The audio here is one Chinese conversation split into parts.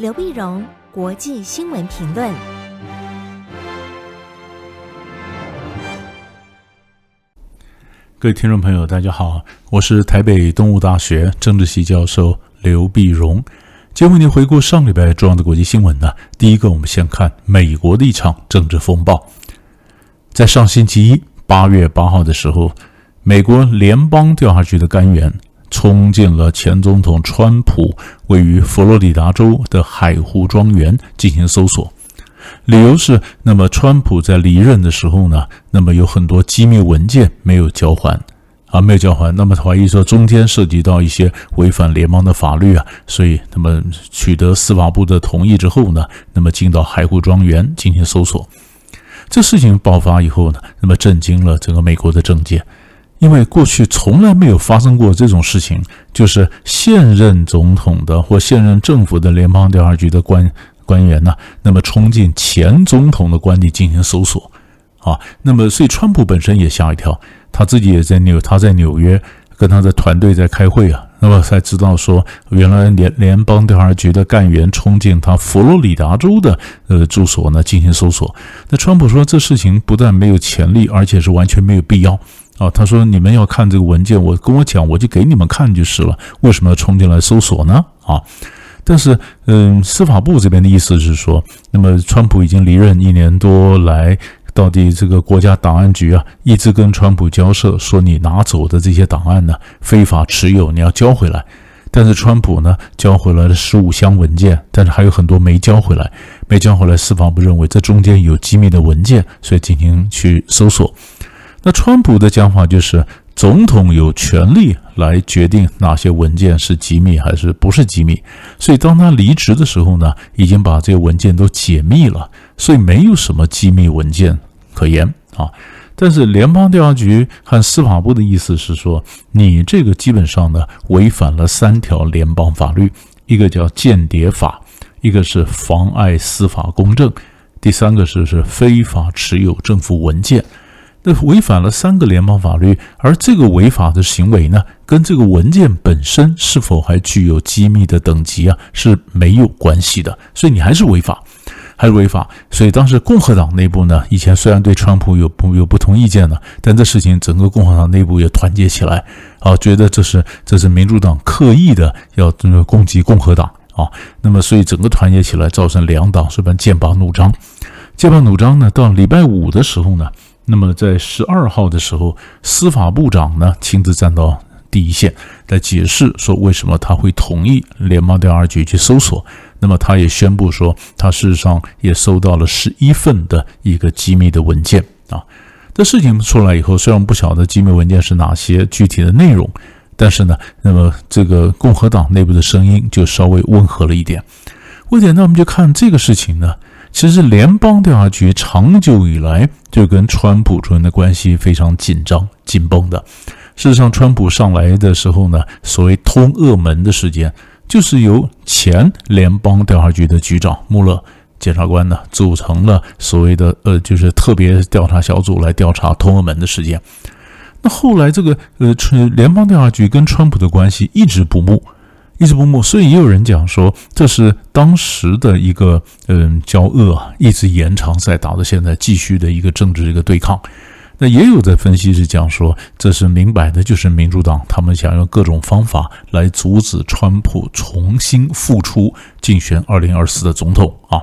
刘碧荣，国际新闻评论。各位听众朋友，大家好，我是台北东吴大学政治系教授刘碧荣。今天为您回顾上礼拜重要的国际新闻呢。第一个，我们先看美国的一场政治风暴。在上星期一，八月八号的时候，美国联邦调查局的干员。冲进了前总统川普位于佛罗里达州的海湖庄园进行搜索，理由是，那么川普在离任的时候呢，那么有很多机密文件没有交还，啊，没有交还，那么怀疑说中间涉及到一些违反联邦的法律啊，所以那么取得司法部的同意之后呢，那么进到海湖庄园进行搜索，这事情爆发以后呢，那么震惊了整个美国的政界。因为过去从来没有发生过这种事情，就是现任总统的或现任政府的联邦调查局的官官员呢，那么冲进前总统的官邸进行搜索，啊，那么所以川普本身也吓一跳，他自己也在纽，他在纽约跟他的团队在开会啊，那么才知道说，原来联联邦调查局的干员冲进他佛罗里达州的呃住所呢进行搜索，那川普说这事情不但没有潜力，而且是完全没有必要。啊，他说：“你们要看这个文件，我跟我讲，我就给你们看就是了。为什么要冲进来搜索呢？啊，但是，嗯，司法部这边的意思是说，那么川普已经离任一年多来，到底这个国家档案局啊，一直跟川普交涉，说你拿走的这些档案呢，非法持有，你要交回来。但是川普呢，交回来了十五箱文件，但是还有很多没交回来，没交回来。司法部认为这中间有机密的文件，所以进行去搜索。”那川普的讲法就是，总统有权利来决定哪些文件是机密还是不是机密。所以当他离职的时候呢，已经把这些文件都解密了，所以没有什么机密文件可言啊。但是联邦调查局和司法部的意思是说，你这个基本上呢违反了三条联邦法律，一个叫间谍法，一个是妨碍司法公正，第三个是是非法持有政府文件。那违反了三个联邦法律，而这个违法的行为呢，跟这个文件本身是否还具有机密的等级啊，是没有关系的。所以你还是违法，还是违法。所以当时共和党内部呢，以前虽然对川普有不有不同意见呢，但这事情整个共和党内部也团结起来啊，觉得这是这是民主党刻意的要这个攻击共和党啊。那么所以整个团结起来，造成两党这边剑拔弩张，剑拔弩张呢，到礼拜五的时候呢。那么在十二号的时候，司法部长呢亲自站到第一线来解释说，为什么他会同意联邦调查局去搜索。那么他也宣布说，他事实上也收到了十一份的一个机密的文件啊。这事情出来以后，虽然不晓得机密文件是哪些具体的内容，但是呢，那么这个共和党内部的声音就稍微温和了一点。为点，那我们就看这个事情呢。其实，联邦调查局长久以来就跟川普之间的关系非常紧张、紧绷的。事实上，川普上来的时候呢，所谓“通俄门”的事件，就是由前联邦调查局的局长穆勒检察官呢组成了所谓的呃，就是特别调查小组来调查通俄门的事件。那后来，这个呃，联邦调查局跟川普的关系一直不睦。一直不睦，所以也有人讲说，这是当时的一个嗯交恶啊，一直延长赛打到现在，继续的一个政治一个对抗。那也有的分析是讲说，这是明摆的，就是民主党他们想用各种方法来阻止川普重新复出竞选二零二四的总统啊。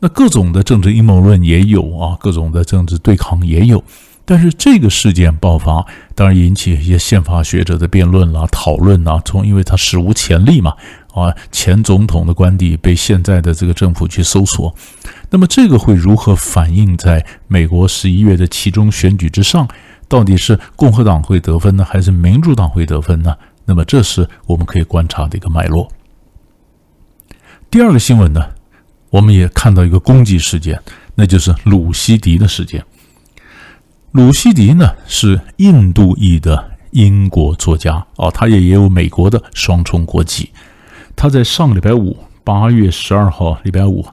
那各种的政治阴谋论也有啊，各种的政治对抗也有。但是这个事件爆发，当然引起一些宪法学者的辩论啦、讨论啦。从因为它史无前例嘛，啊，前总统的官邸被现在的这个政府去搜索，那么这个会如何反映在美国十一月的期中选举之上？到底是共和党会得分呢，还是民主党会得分呢？那么这是我们可以观察的一个脉络。第二个新闻呢，我们也看到一个攻击事件，那就是鲁西迪的事件。鲁西迪呢是印度裔的英国作家哦，他也也有美国的双重国籍。他在上个礼拜五，八月十二号礼拜五，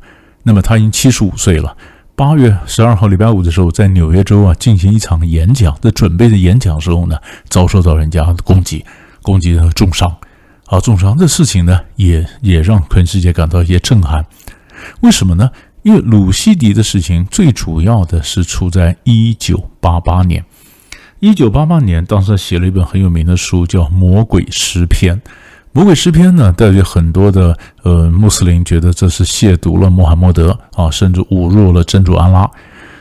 那么他已经七十五岁了。八月十二号礼拜五的时候，在纽约州啊进行一场演讲，在准备的演讲的时候呢，遭受到人家的攻击，攻击的重伤啊，重伤这事情呢，也也让全世界感到一些震撼。为什么呢？因为鲁西迪的事情最主要的是出在一九八八年。一九八八年，当时他写了一本很有名的书，叫《魔鬼诗篇》。《魔鬼诗篇》呢，带着很多的呃穆斯林觉得这是亵渎了穆罕默德啊，甚至侮辱了真主安拉。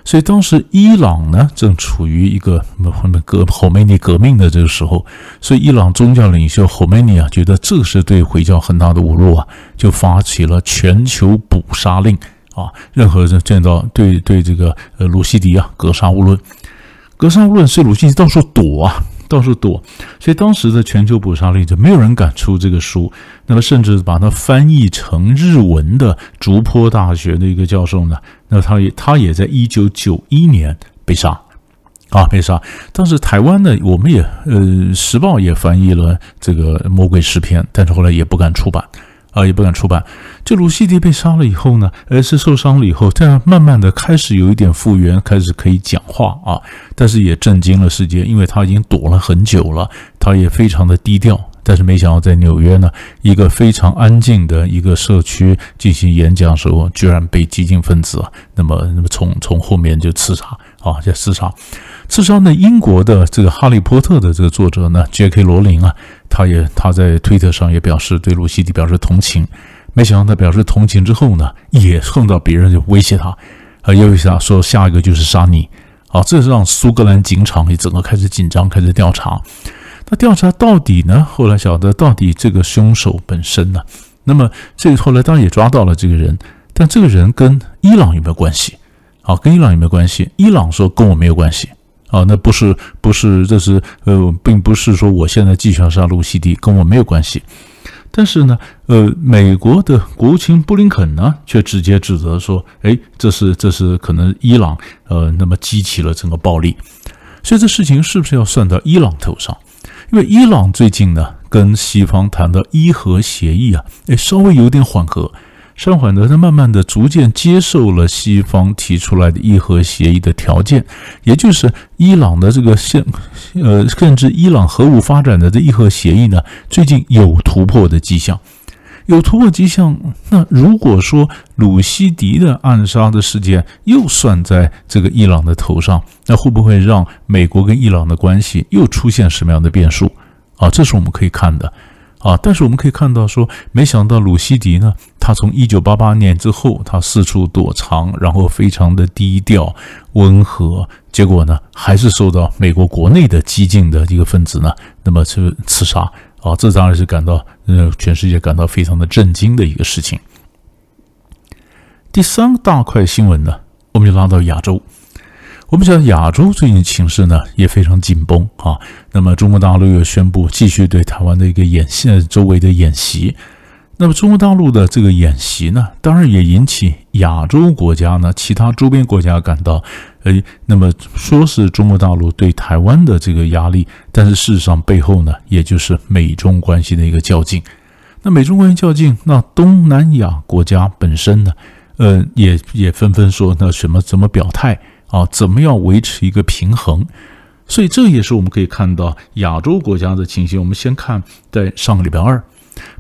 所以当时伊朗呢正处于一个什么革侯梅尼革命的这个时候，所以伊朗宗教领袖侯梅尼啊觉得这是对回教很大的侮辱啊，就发起了全球捕杀令啊，任何人见到对对这个呃鲁西迪啊格杀勿论，格杀勿论，所以鲁西迪到处躲啊。到处躲，所以当时的全球捕杀令就没有人敢出这个书。那么，甚至把它翻译成日文的竹坡大学的一个教授呢，那他也他也在一九九一年被杀，啊，被杀。当时台湾呢，我们也呃，时报也翻译了这个《魔鬼诗篇》，但是后来也不敢出版。啊，也不敢出版。这鲁西迪被杀了以后呢，而是受伤了以后，这样慢慢的开始有一点复原，开始可以讲话啊。但是也震惊了世界，因为他已经躲了很久了，他也非常的低调。但是没想到在纽约呢，一个非常安静的一个社区进行演讲的时候，居然被激进分子啊，那么那么从从后面就刺杀啊，就刺杀。刺杀呢，英国的这个《哈利波特》的这个作者呢，J.K. 罗琳啊，他也他在推特上也表示对露西迪表示同情。没想到他表示同情之后呢，也碰到别人就威胁他，啊，又威胁他说下一个就是杀你。啊，这是让苏格兰警场也整个开始紧张，开始调查。那调查到底呢？后来晓得到底这个凶手本身呢？那么这后来当然也抓到了这个人，但这个人跟伊朗有没有关系？啊，跟伊朗有没有关系？伊朗说跟我没有关系。啊，那不是不是，这是呃，并不是说我现在继续要杀鲁西迪，跟我没有关系。但是呢，呃，美国的国务卿布林肯呢，却直接指责说，哎，这是这是可能伊朗呃，那么激起了整个暴力。所以这事情是不是要算到伊朗头上？因为伊朗最近呢，跟西方谈的伊核协议啊，哎，稍微有点缓和。稍缓的，他慢慢的、逐渐接受了西方提出来的伊核协议的条件，也就是伊朗的这个现，呃，甚至伊朗核武发展的这伊核协议呢，最近有突破的迹象，有突破迹象。那如果说鲁西迪的暗杀的事件又算在这个伊朗的头上，那会不会让美国跟伊朗的关系又出现什么样的变数？啊，这是我们可以看的。啊！但是我们可以看到说，没想到鲁西迪呢，他从一九八八年之后，他四处躲藏，然后非常的低调温和，结果呢，还是受到美国国内的激进的一个分子呢，那么去刺杀啊！这当然是感到呃，全世界感到非常的震惊的一个事情。第三大块新闻呢，我们就拉到亚洲。我们讲亚洲最近情势呢也非常紧绷啊。那么中国大陆又宣布继续对台湾的一个演习，周围的演习。那么中国大陆的这个演习呢，当然也引起亚洲国家呢，其他周边国家感到，哎，那么说是中国大陆对台湾的这个压力，但是事实上背后呢，也就是美中关系的一个较劲。那美中关系较劲，那东南亚国家本身呢，呃，也也纷纷说，那什么怎么表态？啊，怎么样维持一个平衡？所以这也是我们可以看到亚洲国家的情形。我们先看在上个礼拜二，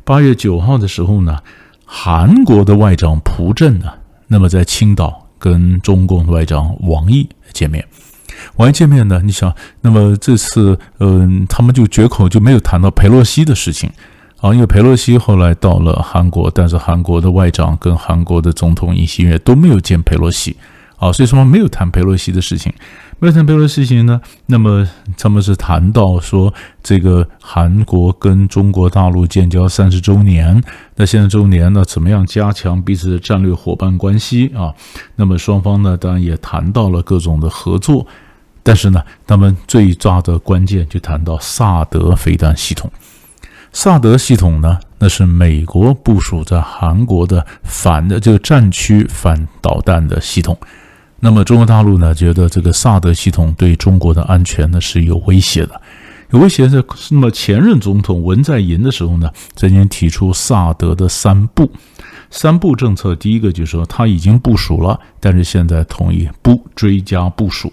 八月九号的时候呢，韩国的外长朴振呢，那么在青岛跟中共的外长王毅见面。王毅见面呢，你想，那么这次嗯、他们就绝口就没有谈到佩洛西的事情啊，因为佩洛西后来到了韩国，但是韩国的外长跟韩国的总统尹锡悦都没有见佩洛西。啊，所以说没有谈佩洛西的事情，没有谈佩洛西事情呢。那么他们是谈到说，这个韩国跟中国大陆建交三十周年，那现在周年呢，怎么样加强彼此的战略伙伴关系啊？那么双方呢，当然也谈到了各种的合作，但是呢，他们最抓的关键就谈到萨德飞弹系统。萨德系统呢，那是美国部署在韩国的反的这个战区反导弹的系统。那么中国大陆呢，觉得这个萨德系统对中国的安全呢是有威胁的，有威胁的。那么前任总统文在寅的时候呢，曾经提出萨德的三不，三不政策。第一个就是说他已经部署了，但是现在同意不追加部署。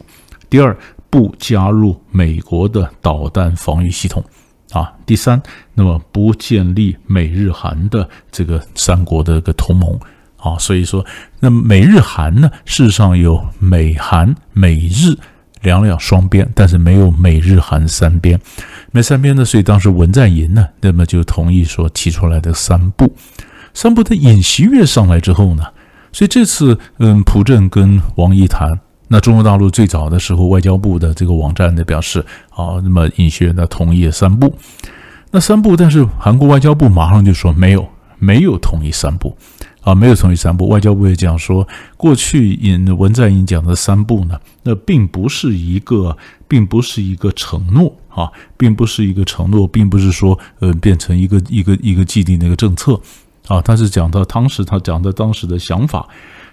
第二，不加入美国的导弹防御系统。啊。第三，那么不建立美日韩的这个三国的一个同盟啊。所以说，那美日韩呢，事实上有美韩、美日两两双边，但是没有美日韩三边。美三边呢，所以当时文在寅呢，那么就同意说提出来的三不。三不的尹锡悦上来之后呢，所以这次嗯，朴正跟王毅谈。那中国大陆最早的时候，外交部的这个网站呢表示，啊，那么尹锡悦呢同意三不，那三不，但是韩国外交部马上就说没有，没有同意三不，啊，没有同意三步。外交部也讲说，过去尹文在寅讲的三步呢，那并不是一个，并不是一个承诺啊，并不是一个承诺，并不是说呃变成一个一个一个既定的一个政策啊，他是讲到当时他讲的当时的想法。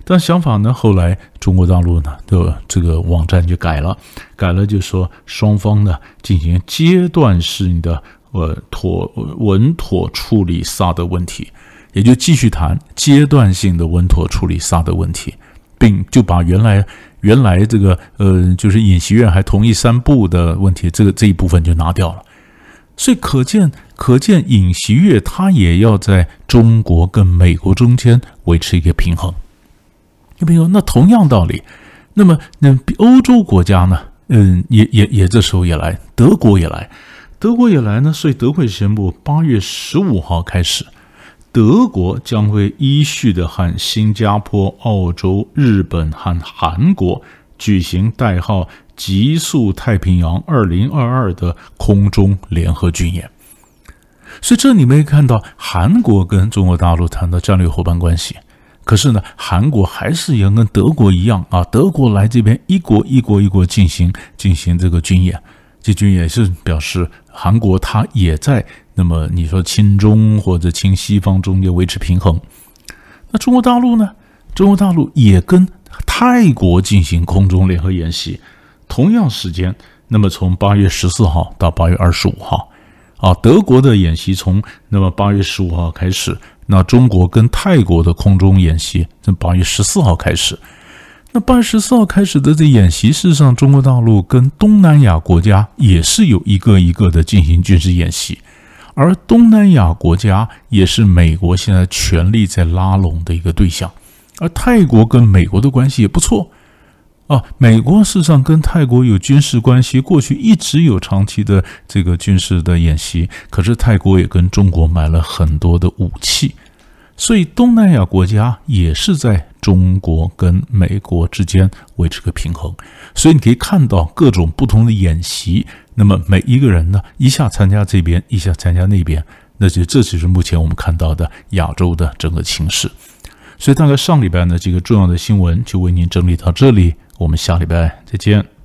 但想法呢？后来中国大陆呢的这个网站就改了，改了就说双方呢进行阶段性的呃妥稳妥处理萨德问题，也就继续谈阶段性的稳妥处理萨德问题，并就把原来原来这个呃就是尹锡悦还同意三步的问题，这个这一部分就拿掉了。所以可见可见尹锡悦他也要在中国跟美国中间维持一个平衡。有没有？那同样道理，那么那欧洲国家呢？嗯，也也也这时候也来，德国也来，德国也来呢。所以德国宣布，八月十五号开始，德国将会依序的和新加坡、澳洲、日本和韩国举行代号“极速太平洋二零二二”的空中联合军演。所以这里面看到韩国跟中国大陆谈的战略伙伴关系。可是呢，韩国还是要跟德国一样啊，德国来这边一国一国一国进行进行这个军演，这军演是表示韩国它也在那么你说亲中或者亲西方中间维持平衡。那中国大陆呢？中国大陆也跟泰国进行空中联合演习，同样时间，那么从八月十四号到八月二十五号，啊，德国的演习从那么八月十五号开始。那中国跟泰国的空中演习从八月十四号开始，那八月十四号开始的这演习，事实上中国大陆跟东南亚国家也是有一个一个的进行军事演习，而东南亚国家也是美国现在全力在拉拢的一个对象，而泰国跟美国的关系也不错。啊，美国事实上跟泰国有军事关系，过去一直有长期的这个军事的演习。可是泰国也跟中国买了很多的武器，所以东南亚国家也是在中国跟美国之间维持个平衡。所以你可以看到各种不同的演习，那么每一个人呢，一下参加这边，一下参加那边，那就这就是目前我们看到的亚洲的整个情势。所以大概上礼拜呢，几个重要的新闻就为您整理到这里。我们下礼拜再见。